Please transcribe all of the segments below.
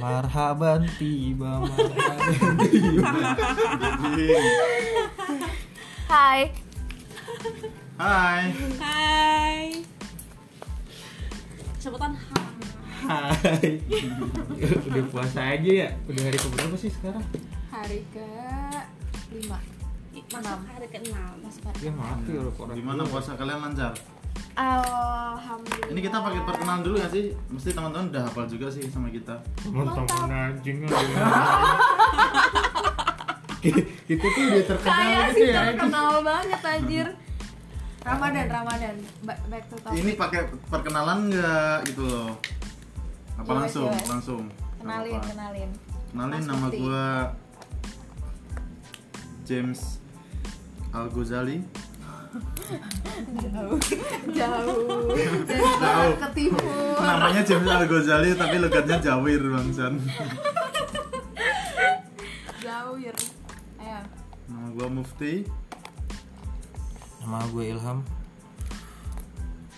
Marhaban tiba, marhaban tiba. Hai. Hai. Hai. Sebutan ha. Hai. Udah puasa aja ya? Udah hari keberapa sih sekarang? Hari ke lima. Masuk hari ke-6. Masuk hari Ya mati orang orang. Gimana puasa kalian lancar? Alhamdulillah. Ini kita pakai perkenalan dulu gak sih? Mesti teman-teman udah hafal juga sih sama kita. Teman-teman anjing Kita tuh udah terkenal Kayak gitu sih ya. terkenal banget anjir. Ramadan, Ramadan. Ba- Back to topic. Ini pakai perkenalan nggak gitu loh? Apa Jelas, langsung? jelas. Langsung. kenalin, kenalin. Kenalin Mas nama gua James Al Ghazali. Jauh. Jauh. Jauh. ke timur. Namanya James Al Ghazali tapi logatnya Jawir bangsan. Jauh, Yur. Ayo. Nama gua Mufti. Nama gue Ilham.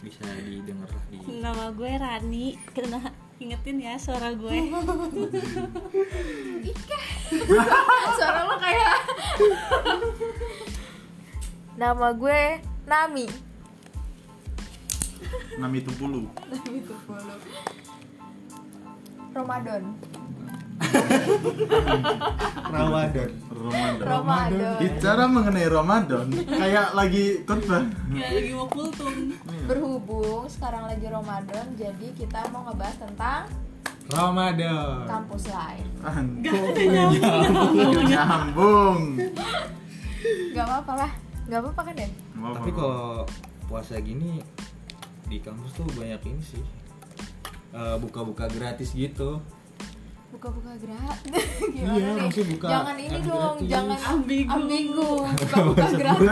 Bisa didengar lah di Nama gue Rani. Kena ingetin ya suara gue. Suara lo kayak Nama gue Nami. Nami Tupulu. Itu follow. Ramadan. Ramadan. Ramadan. Ramadan. Bicara mengenai Ramadan, kayak lagi khotbah. Kayak lagi mau kultum. Berhubung sekarang lagi Ramadan, jadi kita mau ngebahas tentang Ramadan. kampus lain. Nyambung. Nyambung. Gak apa-apa lah. Gak apa-apa kan ya? Tapi kalau puasa gini di kampus tuh banyak ini sih. Eh, buka-buka gratis gitu. Buka-buka gratis. Gimana Iya, nih? maksudnya buka jangan ini dong, gratis. jangan Ambigu. ambigu. Buka-buka gratis.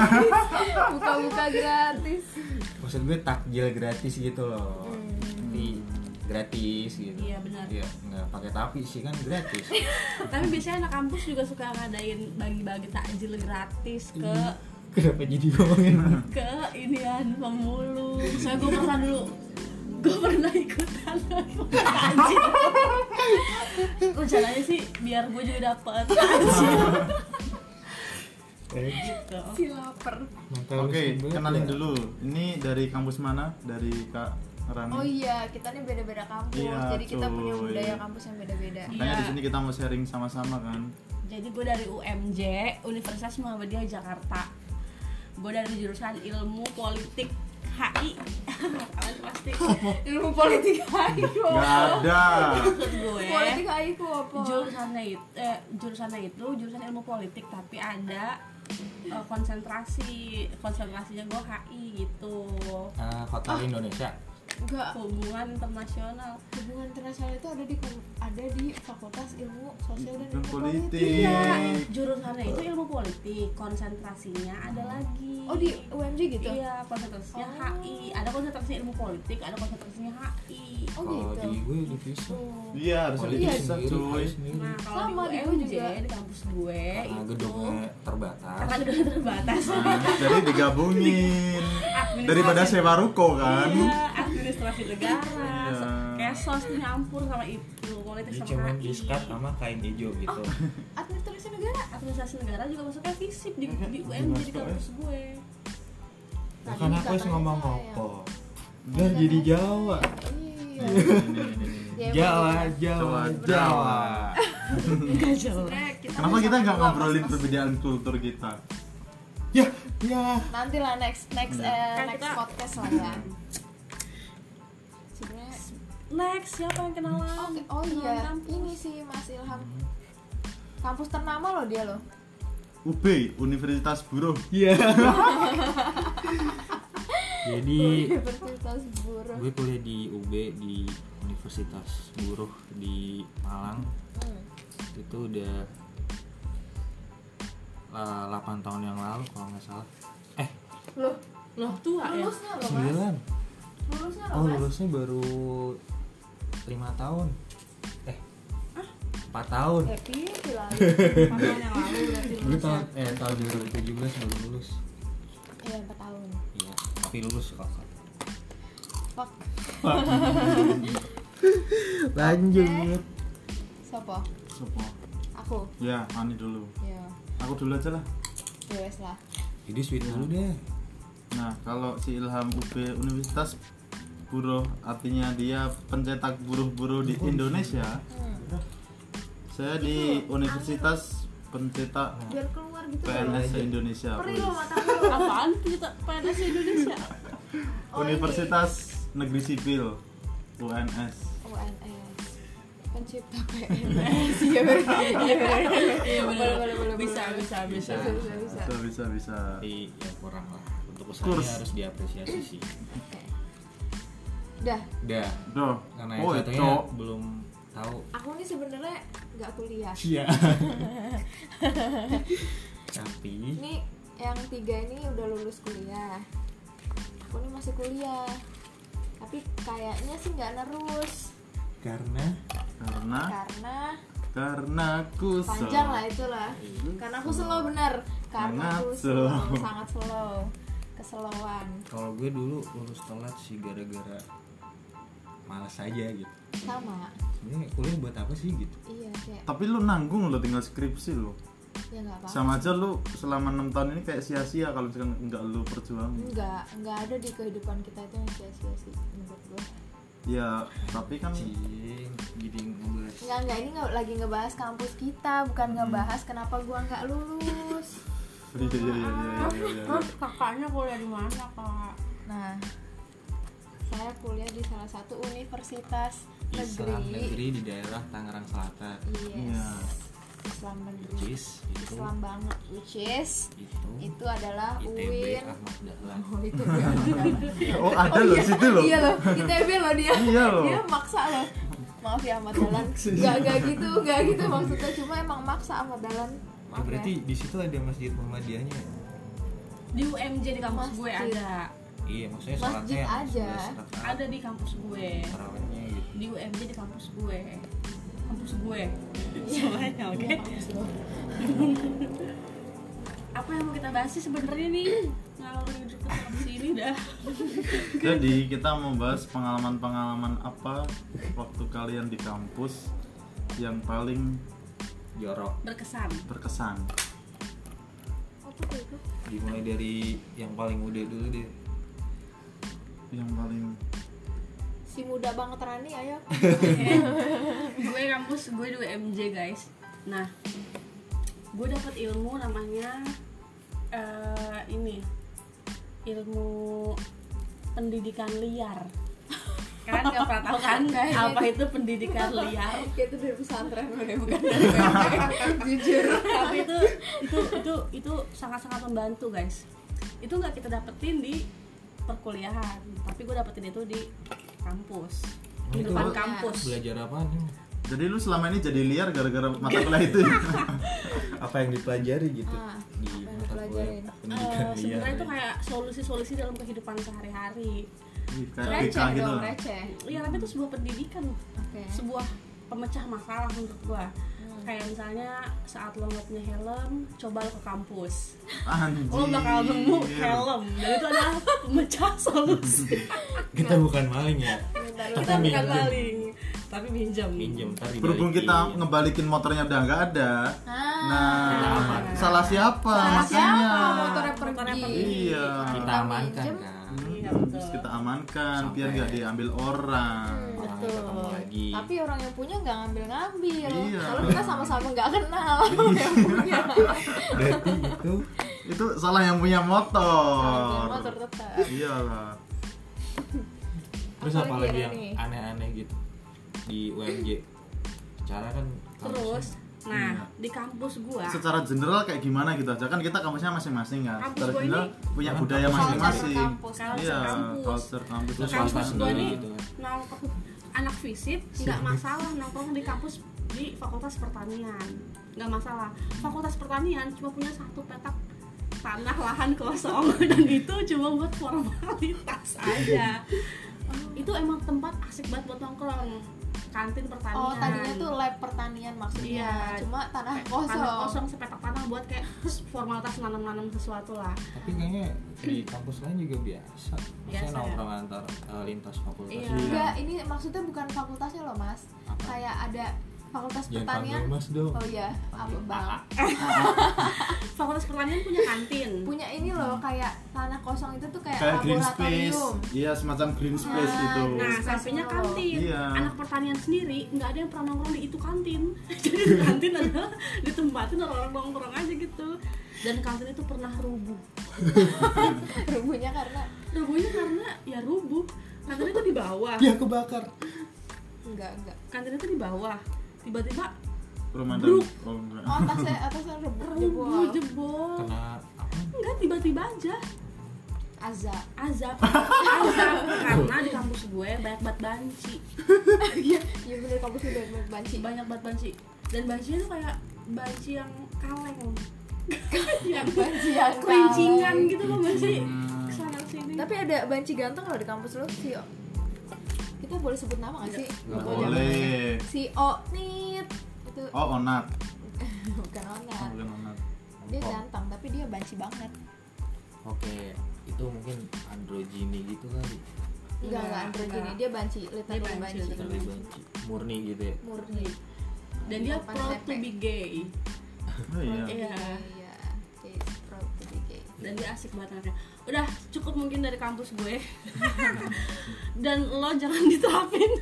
Buka-buka gratis. Maksud gue takjil gratis gitu loh. Hmm. Di gratis gitu. Iya, benar. Iya, nggak pakai tapi sih kan gratis. Tapi biasanya anak kampus juga suka ngadain bagi-bagi takjil gratis ke Kenapa jadi ngomongin? ke inian pemulung. Saya gue pernah dulu gue pernah ikutan takjil. Rencananya sih biar gue juga dapet takjil. gitu. Si lapar. Oke, kenalin dulu. Ini dari kampus mana? Dari Kak Rani. Oh iya, kita nih beda-beda kampus. Iya, jadi kita punya budaya kampus yang beda-beda. Makanya di Iya. sini kita mau sharing sama-sama kan. Jadi gue dari UMJ, Universitas Muhammadiyah Jakarta. Gue dari jurusan Ilmu Politik HI. Pasti Ilmu politik HI kok. Gak ada. maksud gue. Politik HI kok apa? Jurusannya itu, eh, jurusannya itu jurusan ilmu politik tapi ada eh, konsentrasi konsentrasinya gue HI gitu Ah, Hotel Indonesia. Enggak. hubungan internasional Hubungan internasional itu ada di ada di Fakultas Ilmu Sosial dan Ilmu politik. Politik. Iya, jurusannya itu ilmu politik konsentrasinya ada lagi Oh di UMJ gitu? iya konsentrasinya Oh. HI ada konsentrasi ilmu politik ada konsentrasinya HI Oh Kalau gitu. di gue divisi. Oh. Iya, harus di iya, bisa sendiri, cuy. harus nah kalau Sama, di UMJ juga. di kampus gue Karena itu gedungnya terbatas. karena gedungnya terbatas Jadi digabungin. Daripada sewa ruko kan. Iya, administrasi negara, Iya. kesos tuh nyampur sama itu, politik Jadi sama cuman HI. diskat sama kain hijau gitu. Administrasi negara. Administrasi negara juga masuknya fisip di, Iya, di iya, UMJ di masuk, kampus gue. Nah, kan aku ngomong apa? Udah jadi Jawa. Iya. Jawa, Jawa, Jawa. Jawa. Enggak kita Kenapa kita nggak ngobrolin perbedaan kultur kita? Ya, ya. Nanti lah next next Iya. eh, Kan next podcast lah ya. Next, siapa yang kenalan? Oke, oh Kenalan iya, kampus. ini sih Mas Ilham. Kampus ternama loh dia loh. UB, Universitas Buruh. Iya. Jadi Universitas Buruh. gue kuliah di UB di Universitas Buruh di Malang. Hmm. Itu udah eh, 8 tahun yang lalu kalau nggak salah. Eh, Loh, Loh, tua ya? lulusnya loh Mas. 9. Lulusnya loh Oh, lulusnya baru 5 tahun. Eh, 4 tahun. Empat tahun yang lalu lulusnya. tahun eh tahun 2017 baru lulus. Iya, 4 tahun. Iya, tapi lulus kok. Fuck. Lanjut. Sopo? Sopo? Aku. Ya, Ani dulu. Ya. Aku dulu aja lah. Ya wes lah. Jadi sweet dulu deh. Nah, kalau si Ilham UB Universitas Buruh artinya dia pencetak buruh-buruh di Indonesia. Hmm. Saya di Universitas Pencetak Biar keluar gitu. PNS Indonesia. Apaan kita PNS Indonesia Oh, Universitas Negeri Sipil UNS. UNS. Pencipta PNS. Iya benar. Iya benar. iya bisa bisa bisa Bisa bisa bisa. Bisa bisa bisa. Tapi ya kurang lah. Untuk usahanya harus diapresiasi sih. Oke. Udah. Udah. Doh. Karena Oh, satunya cok. belum tahu. Aku nih sebenarnya nggak kuliah. Iya. Tapi Ini yang tiga ini udah lulus kuliah. Aku nih masih kuliah. Tapi kayaknya sih nggak nerus karena Karena karena karena aku panjang lah itulah. Karena aku slow bener. Karena Sangat aku slow. slow, sangat slow. Keselowan. kalau gue dulu lulus telat sih gara-gara malas aja gitu. Sama. Sebenarnya kuliah buat apa sih gitu? Iya kayak Tapi lu nanggung lo tinggal skripsi lo. ya nggak apa-apa. Sama aja lu selama enam tahun ini kayak sia-sia kalau misalkan nggak lu perjuangin. Enggak, enggak ada di kehidupan kita itu yang sia-sia sih menurut gue. Ya, tapi kan Cing, jadi ngebahas. Enggak, enggak ini nggak lagi ngebahas kampus kita, bukan ngebahas kenapa gua nggak lulus. iya iya iya iya iya, iya. kakaknya kuliah di mana kak Nah, saya kuliah di salah satu universitas Islam negeri. negeri di daerah Tangerang Selatan. Yes. Iya. Islam negeri. Which is itu Islam banget, which is itu itu adalah ITB UIN. Ahmad Dahlan. Oh, itu dia. Oh, ada loh situ loh. Iya loh, ITB loh dia. Iya loh. Dia maksa loh. Maaf ya Ahmad Dahlan. Enggak enggak gitu, enggak gitu maksudnya cuma emang maksa Ahmad Dahlan. Oh, Maaf berarti ya. di situ ada masjid Muhammadiyahnya. di UMJ di kampus gue ada Iya, maksudnya Masjid sholatnya aja. ada di kampus gue Tarawihnya gitu. di UMJ di kampus gue kampus gue Iya. semuanya oke Iya, kampus lo. apa yang mau kita bahas sih sebenarnya nih ngalor hidup ke sini dah Jadi kita mau bahas pengalaman-pengalaman apa waktu kalian di kampus yang paling Jorok. berkesan berkesan. Apa tuh itu? Dimulai dari yang paling muda dulu deh. Yang paling Si muda banget Rani ayo. gue kampus gue di UMJ guys. Nah gue dapat ilmu namanya eh, ini. Ilmu pendidikan liar. Kalian nggak pernah tahu. Kan ini- apa itu pendidikan liar? Kayak itu dari pesantren udah bukan. dari. Jujur. tapi itu itu itu itu sangat sangat membantu guys. Itu nggak kita dapetin di perkuliahan tapi gue dapetin itu di kampus di Itu depan kampus Belajar apaan? emang? Jadi lu selama ini jadi liar gara-gara mata kuliah itu. ya? Apa yang dipelajari gitu Ah, di apa yang mata kuliah Eh, sebenarnya itu kayak solusi-solusi dalam kehidupan sehari-hari Kayak Receh gitu. dong, receh. Iya tapi itu sebuah pendidikan, Oke. sebuah pemecah masalah menurut gua. Hmm. Kayak misalnya saat lo nggak punya helm, coba lo ke kampus. Anjir. Lo bakal nemu helm dan itu adalah pemecah solusi. Kita bukan maling ya. Kita bukan minjem. maling, tapi minjem. Minjem Berhubung kita ngebalikin motornya udah nggak ada. Ah. Nah, salah siapa? Salah siapa? Makanya. Motornya Motornya pergi. pergi. Iya. kita amankan kan. Iya Hmm. Terus kita amankan Sampai. biar nggak diambil orang. Hmm, Orang betul. ketemu lagi. Tapi orang yang punya nggak ngambil-ngambil. Iya. Kalau kita sama-sama nggak kenal yang punya. Berarti itu Itu salah yang punya motor. Ngambil motor tetap. Iyalah. terus apalagi ada yang aneh-aneh gitu di UMJ. Cara kan Terus, nah Iya. di kampus gua Secara general kayak gimana gitu aja kan kita kampusnya masing-masing kan. Kampus Secara general ini- punya budaya masing-masing. Iya, kampus. culture kampus. Terus kampus gua sendiri ini gitu kan. nongkrong anak fisip nggak masalah nongkrong di kampus di fakultas pertanian nggak masalah fakultas pertanian cuma punya satu petak tanah lahan kosong dan itu cuma buat formalitas aja itu emang tempat asik banget buat nongkrong kantin pertanian Oh tadinya tuh lab pertanian maksudnya. Iya. Cuma tanah Tanah kosong. kosong sepetak tanah buat kayak formalitas nanam-nanam sesuatu lah Tapi kayaknya di kampus lain juga biasa. Biasa ya? nongkrong antar eh, lintas fakultas. Iya. juga. Enggak, ini maksudnya bukan fakultasnya loh mas. Apa? Kayak ada fakultas Jangan pertanian mas dong. oh iya apa bang pertanian punya kantin punya ini loh kayak tanah kosong itu tuh kayak, kayak green space iya semacam green space Nah, gitu Nah, sampingnya kantin. Iya. Anak pertanian sendiri nggak ada yang pernah nongkrong di itu kantin. Jadi di kantin adalah ditempatin orang-orang nongkrong aja gitu. Dan kantin itu pernah rubuh. rubuhnya karena Rubuhnya karena ya rubuh. Kantin itu di bawah. Ya kebakar. enggak enggak Kantin itu di bawah. Tiba-tiba rumah Bruk. oh enggak oh atasnya atasnya rubuh jebol jebol. Kena apa? Enggak tiba-tiba aja. azab Azab, azab karena di kampus gue banyak banget banci, iya iya bener kampus udah banyak banci banyak banget banci. Dan bancinya tuh kayak banci yang kaleng, yang banci yang kelincingan gitu loh gak sih? Hmm. Ke sana sini. tapi ada banci ganteng loh di kampus lu si O kita boleh sebut nama gak sih Atau boleh. si O nit itu oh onat. Bukan oh, Ona bukan onat. Dia Oh. ganteng tapi dia banci banget. Oke, itu mungkin androgini gitu kali. enggak Enggak, androgini dia banci literally banci, banci, literally. Banci. Murni gitu ya. murni. Dan dia proud to be gay. Oh iya. Iya. iya. Dia proud to be gay. Dan dia asik banget anaknya. Udah cukup mungkin dari kampus gue. Dan lo jangan diterapin.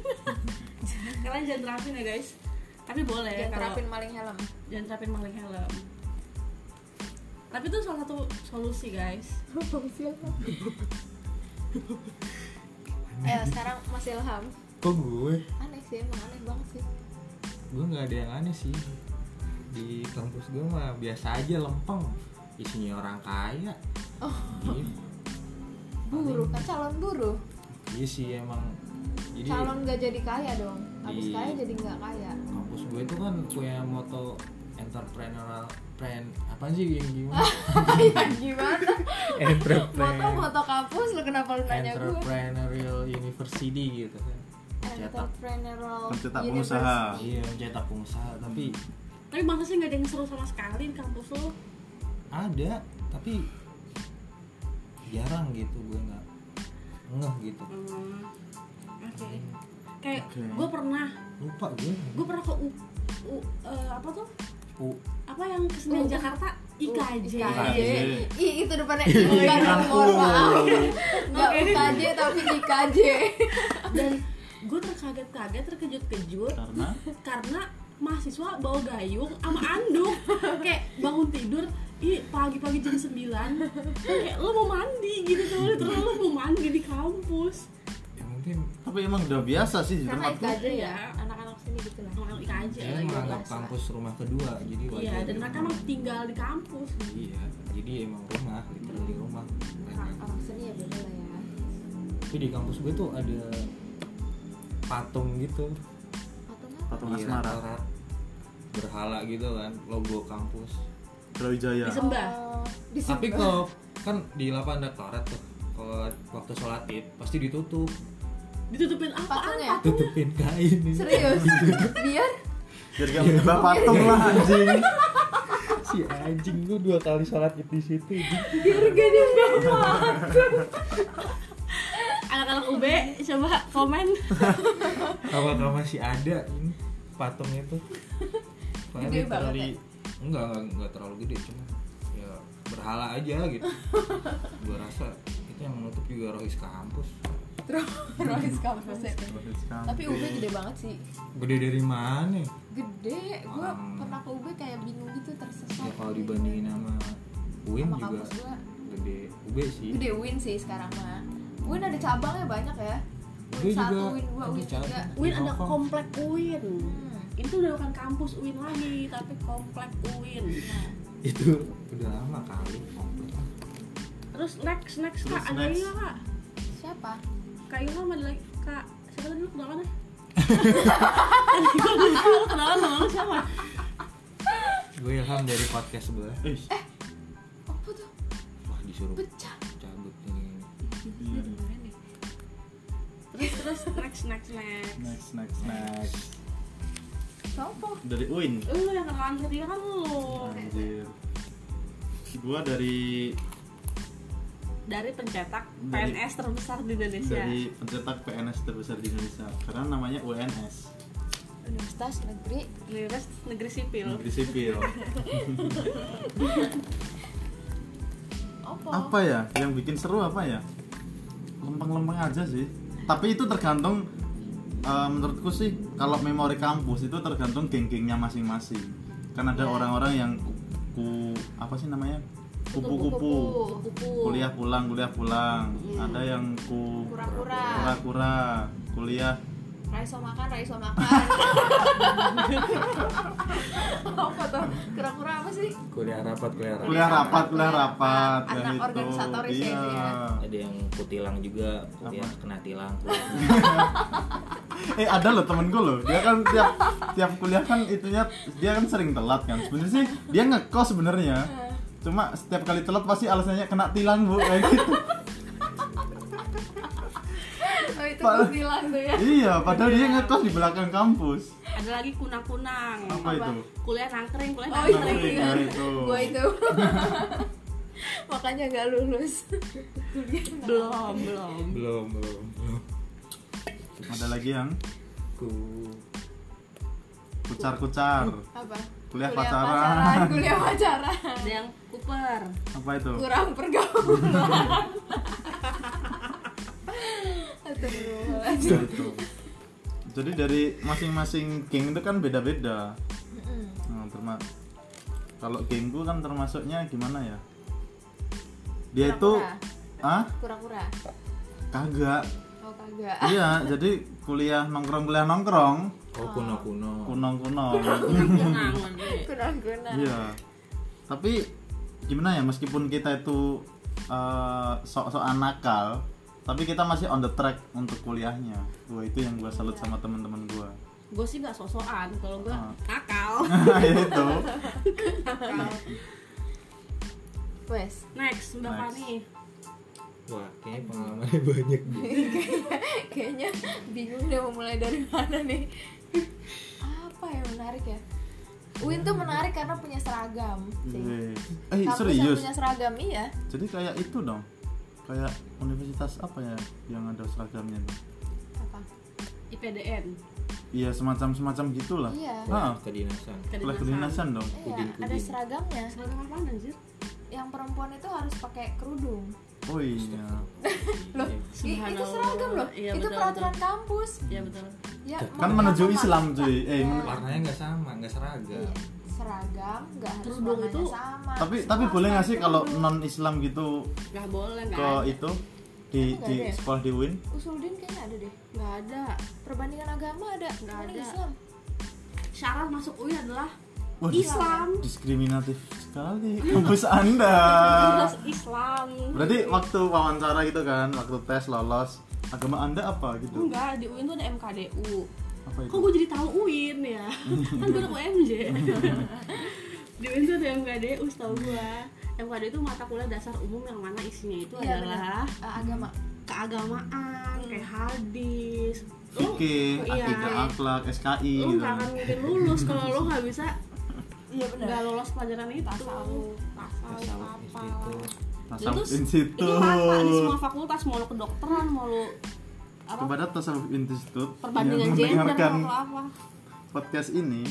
Kalian jangan terapin ya guys tapi boleh jangan kalau terapin maling helm jangan terapin maling helm tapi itu salah satu solusi guys eh sekarang Mas Ilham Kok gue? aneh sih emang aneh banget sih Gue nggak ada yang aneh sih. Di kampus gue mah biasa aja lempeng. Isinya orang kaya. oh Iya. buruh kan calon buruh Iya sih emang. Jadi calon nggak jadi kaya dong habis Di- kaya jadi nggak kaya kampus gue itu kan punya moto entrepreneurial plan apa sih yang gimana? ya gimana Entrepreneur. foto foto kampus lu kenapa lu nanya gue Entrepreneurial University gitu kan. Entrepreneurial Pencetak university. pengusaha. Iya, mencetak pengusaha tapi tapi masa sih nggak ada yang seru sama sekali di kampus lo ada tapi jarang gitu gue nggak ngeh gitu Hmm, oke kayak Oke. gue pernah lupa gue gue pernah ke U, U- eh, apa tuh? U. Apa yang kesenian U- Jakarta? IKJ, IKJ. IKJ. Ih, itu depannya Iya, I kan mohon maaf nggak Oke. UKJ tapi IKJ dan gue terkaget-kaget terkejut-kejut. Karena? Karena mahasiswa bawa gayung sama anduk. Kayak bangun tidur ih pagi-pagi jam 9 kayak lo mau mandi? Gitu tuh literal lo mau mandi di kampus. Ya mungkin. Tapi emang udah biasa sih di karena tempatku IKJ ya saya lagi menganggap biasa. kampus rumah kedua jadi wajar iya dan di mereka emang tinggal di kampus. Iya jadi emang rumah literally rumah. Orang, orang sini ya beda lah ya. Tapi di kampus gue tuh ada patung gitu. Patung apa? Patung Iya, asmara. rata-rata berhala gitu kan logo kampus. Brawijaya. Disembah. Oh, tapi disembah. kalau kan di lapangan ada karet tuh kalau waktu sholat id pasti ditutup. Ditutupin apaan? Patungnya? patungnya tutupin kain. Serius? Biar biar gak mbak patung lah anjing. Si anjing gue dua kali sholat id di situ biar gak dibawa anak-anak UB coba komen. Apakah masih ada ini patung itu Soalnya Gede banget ya? enggak, enggak enggak terlalu gede cuma ya berhala aja gitu. Gua rasa itu yang menutup juga rohis kampus kampus ya tapi UB gede banget sih. Gede dari mana? Gede. Gue Hmm. pernah ke UB kayak bingung gitu tersesat ya kalau dibandingin sama UIN Sama juga kampus gua. gede. UB sih. Gede Win sih sekarang mah. Win ada cabangnya banyak ya. Win satu, juga Win dua, Win tiga. UIN ada komplek UIN. Hmm. itu udah bukan kampus UIN lagi tapi komplek UIN. Nah, itu udah lama kali komplek. Terus next next Terus kak ada nggak, kak? Siapa kak Ilham ada lagi kak siapa tadi lu kenalan ya? Dulu kenalan sama lu siapa gue ilham dari podcast sebelah. Eh apa tuh? Wah disuruh pecah. cabut ini. Iya. terus terus next next next. Next next next. Sopo? dari Uin. Lu yang kenalan ketiga kan lu. Anjir. Gua dari dari pencetak Dari- PNS terbesar di Indonesia. dari pencetak PNS terbesar di Indonesia karena namanya UNS Universitas Negeri Universitas Negeri Sipil. Negeri sipil. Apa? apa ya? Yang bikin seru apa ya? Lempeng-lempeng aja sih. Tapi itu tergantung eh, menurutku sih kalau memori kampus itu tergantung geng-gengnya masing-masing. Kan ada Ya. orang-orang yang ku, ku- apa sih namanya kupu-kupu. Kuliah pulang kuliah pulang. Iya. ada yang ku Kura-kura. kura-kura. Kuliah. Raiso makan, Raiso makan. apa tuh? Kura-kura apa sih? kuliah rapat kuliah rapat. Kuliah rapat kuliah rapat. Anak yang itu organisatoris ya iya. itu ya. ada yang kutilang juga. Kuliah kena tilang. Eh ada loh temenku loh. Dia kan tiap tiap kuliah kan itunya dia kan sering telat kan. Sebenarnya sih dia ngekos sebenarnya cuma setiap kali telat pasti alasannya kena tilang bu kayak gitu Oh itu Pak- kuntilan tuh ya. iya padahal dia ngekos di belakang kampus ada lagi kunang-kunang apa itu kuliah nangkring kuliah Oh nangkring iya, Nah, iya. itu. Gua itu. Makanya gak lulus. belum belum belum belum belum ada lagi yang ku kucar kucar Apa? Kuliah pacaran. pacaran. Kuliah pacaran. ada yang Cooper apa itu Kurang pergaulan. Itu jadi dari masing-masing geng itu kan beda-beda. Nah, terma- kalau gengku kan termasuknya gimana ya dia itu Kura-kura. ah Kura-kura. kagak Oh iya jadi kuliah nongkrong kuliah nongkrong. Oh kuno kuno kunong kunong kunang Kurang-kurang. iya. Tapi gimana ya meskipun kita itu eh, sok-sokan nakal tapi kita masih on the track untuk kuliahnya. Gua itu yang gua salut sama teman-teman gua. Gue sih nggak sosokan kalau gue Ah. nakal. Ya itu. Wes. next. Mbak. Fani wah kayaknya pengalamannya banyak nih Kayaknya bingung deh mau mulai dari mana nih. Apa yang menarik ya? Win tuh menarik karena punya seragam sih. eh Kampus yang serius punya seragam iya. jadi kayak itu dong kayak universitas apa ya yang ada seragamnya tuh Apa? IPDN iya semacam semacam gitulah Iya. ah kedinasan kuliah kedinasan dong Iya, ada seragamnya. seragam apa anjir Yang perempuan itu harus pakai kerudung. Oh iya Loh, i- itu seragam loh. Iya, itu betul, peraturan betul. kampus. ya betul Ya, kan menuju apa, Islam cuy eh Ya. warnanya nggak sama nggak seragam Iya, seragam nggak harus Kerudung warnanya itu- sama. tapi Semua tapi boleh nggak sih kalau non Islam gitu nggak boleh nggak ke itu di di ada ya? sekolah di Win Usuluddin kayaknya ada deh. nggak ada Perbandingan agama ada. Nggak ada. Islam. syarat masuk UI adalah Wah, Islam diskriminatif sekali. Kampus anda. Islam. Berarti waktu wawancara gitu kan waktu tes lolos agama anda apa gitu? Enggak di UIN tuh ada MKDU apa itu? Kok gue jadi tahu UIN ya? Kan gue anak UMJ di UIN tuh ada MKDU setahu gue MKDU itu mata kuliah dasar umum yang mana isinya itu Iya, adalah Eh, agama. keagamaan kayak hadis lu Fikih, iya. akhlak, SKI lu gitu. nggak akan mungkin lulus kalau lu nggak bisa Iya nggak lolos pelajaran itu Tasawuf. tasawuf apa institut. Tasawuf Itu- Institute itu rata di semua fakultas mau lu kedokteran mau lu apa kepada Tasawuf Institute perbandingan gender atau apa podcast ini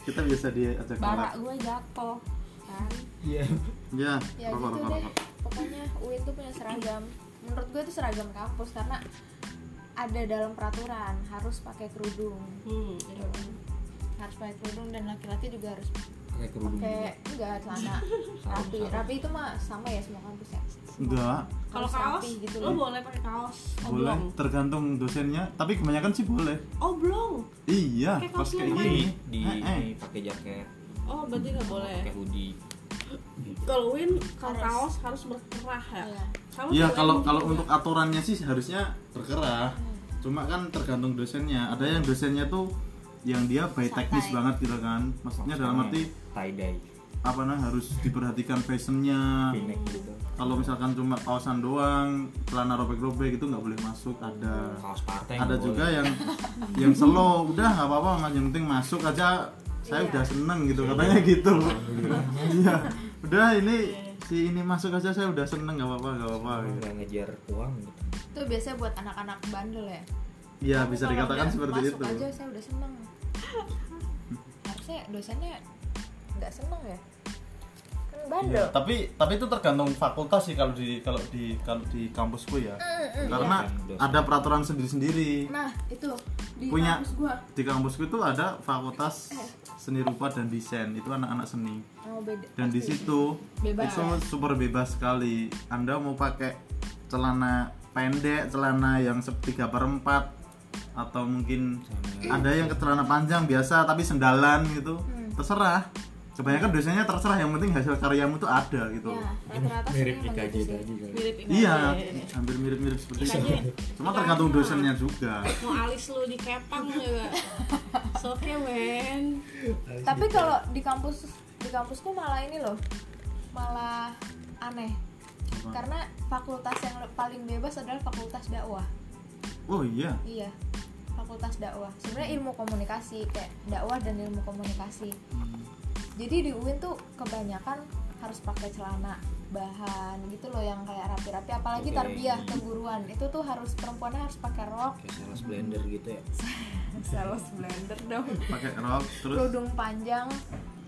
kita biasa diajak bara gue jatuh kan iya ya Ya rokok gitu rokok deh. rokok Pokoknya UIN tuh punya seragam. Menurut gue itu seragam kampus karena ada dalam peraturan harus pakai kerudung. hmm. Gitu. Harus pakai kerudung dan laki-laki juga harus pakai kerudung pakai juga. enggak celana. Rapi. Rapi itu mah sama ya semua kampus ya. enggak. Kalau kaos gitu lo boleh pakai kaos. Boleh oblong tergantung dosennya. Tapi kebanyakan sih boleh. Oblong iya Kayak pas kaos kayak gini. Di Eh, eh. pakai jaket. Oh berarti nggak boleh. pakai hoodie. Kalau win kalau kaos harus berkerah ya? Iya. Sama Iya kalau win kalau juga. untuk aturannya sih harusnya berkerah. Cuma kan tergantung dosennya. Ada yang dosennya tuh yang dia by Santai. teknis banget gitu kan. Maksudnya dalam arti tie dye apa nah harus diperhatikan fashionnya. gitu Kalau misalkan cuma kaosan doang, celana robek-robek itu nggak boleh masuk. Ada kaos partai ada juga boleh. yang yang slow udah nggak apa-apa mas yang penting masuk aja saya Iya. udah seneng gitu katanya gitu iya udah ini si ini masuk aja saya udah seneng nggak apa-apa nggak apa-apa gitu. ngejar uang gitu Itu biasanya buat anak-anak bandel ya. Iya, Aku bisa dikatakan seperti masuk itu. aja saya udah seneng harusnya dosennya nggak seneng ya bandel Iya, tapi tapi itu tergantung fakultas sih kalau di kalau di kalau di kampusku ya. Karena Iya, dosen. ada peraturan sendiri-sendiri. nah itu di Punya- kampus gua Di kampusku itu ada fakultas seni rupa dan desain. Itu anak-anak seni. oh beda Dan di pasti. situ Bebas itu ya? super bebas sekali. Anda mau pakai celana pendek, celana yang tiga per empat atau mungkin ada yang ke celana panjang biasa tapi sendalan gitu. Hmm. Terserah. Kebanyakan dosennya terserah yang penting hasil karyamu itu ada gitu. ya rata-rata sih mirip IKJ gitu tadi kan mirip. Iya, hampir mirip-mirip seperti itu. Cuma tergantung dosennya juga. mau alis lu di kepang juga so okay men tapi kalau di kampus di kampusku malah ini loh malah aneh Apa? karena fakultas yang paling bebas adalah fakultas dakwah Oh iya. iya fakultas dakwah. Sebenarnya ilmu komunikasi kayak dakwah dan ilmu komunikasi. Jadi di UIN tuh kebanyakan harus pakai celana bahan gitu loh yang kayak rapi-rapi apalagi Oke. tarbiyah keguruan itu tuh harus perempuannya harus pakai rok. Kayak sales blender gitu ya? Sales blender dong. Pakai rok terus? Kerudung panjang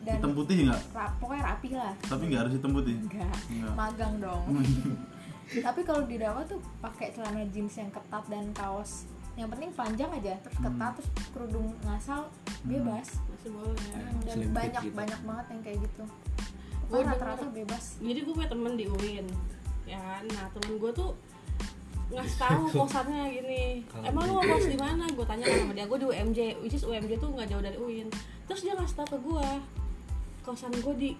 dan hitam putih nggak? ra- pokoknya rapi lah. Tapi nggak harus hitam putih. Enggak. magang dong tapi kalau di dakwah tuh pakai celana jeans yang ketat dan kaos. Yang penting panjang aja terus ketat terus kerudung ngasal bebas. Masih boleh Hmm, dan Slim banyak gitu. banyak banget yang kayak gitu. Gua Pokoknya rata-rata bebas. Jadi gue punya temen di UIN ya kan? Nah temen gue tuh ngasih tahu kosannya gini. Emang lu mau kos di mana? Gue tanya sama dia. Gue di UMJ which is UMJ tuh nggak jauh dari UIN. Terus dia ngasih tahu ke gue kosan gue di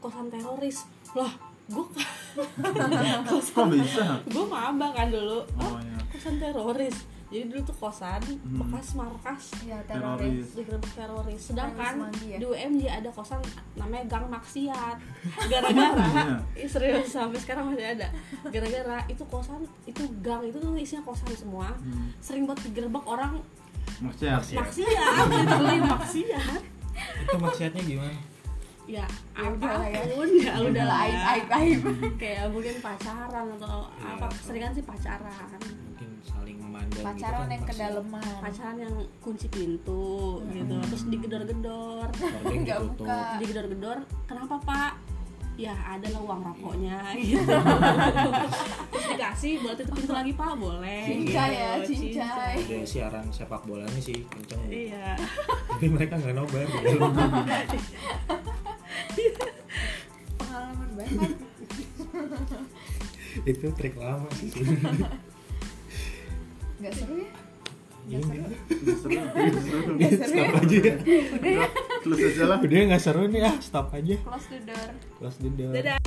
kosan teroris. Lah gue Kok bisa? gue maba kan dulu Oh oh, iya. kosan teroris jadi dulu tuh kosan Hmm. bekas markas ya Teroris. teroris digerebek teroris sedangkan ya? di UMJ ada kosan namanya gang maksiat gara-gara Ih, serius sampai sekarang masih ada gara-gara itu kosan itu gang itu tuh isinya kosan semua Hmm. sering buat digerebek orang Maksiat. maksiat maksiat itu maksiatnya gimana ya Ya udah lah ya. apa pun ya udah lah aib aib aib. Kayak mungkin pacaran atau Iya. apa seringan sih pacaran. mungkin saling memandang pacaran gitu kan yang kedalaman. Pacaran yang kunci pintu gitu terus digedor-gedor. Nggak buka. digedor-gedor kenapa pak? Ya ada lah uang rokoknya. Gitu. Terus dikasih buat tutup pintu lagi pak boleh. Cincai gitu. ya, cincai. Ada siaran sepak bolanya sih kenceng. Iya. Tapi mereka nggak nobar pengalaman banget. Itu trik lama sih. Nggak seru ya? Iya, nggak seru. Nggak. seru. nggak seru ya? stop aja ya. Udah ya. Close aja lah. udah nggak seru nih ah stop aja. Close the door. Close the door. Dadah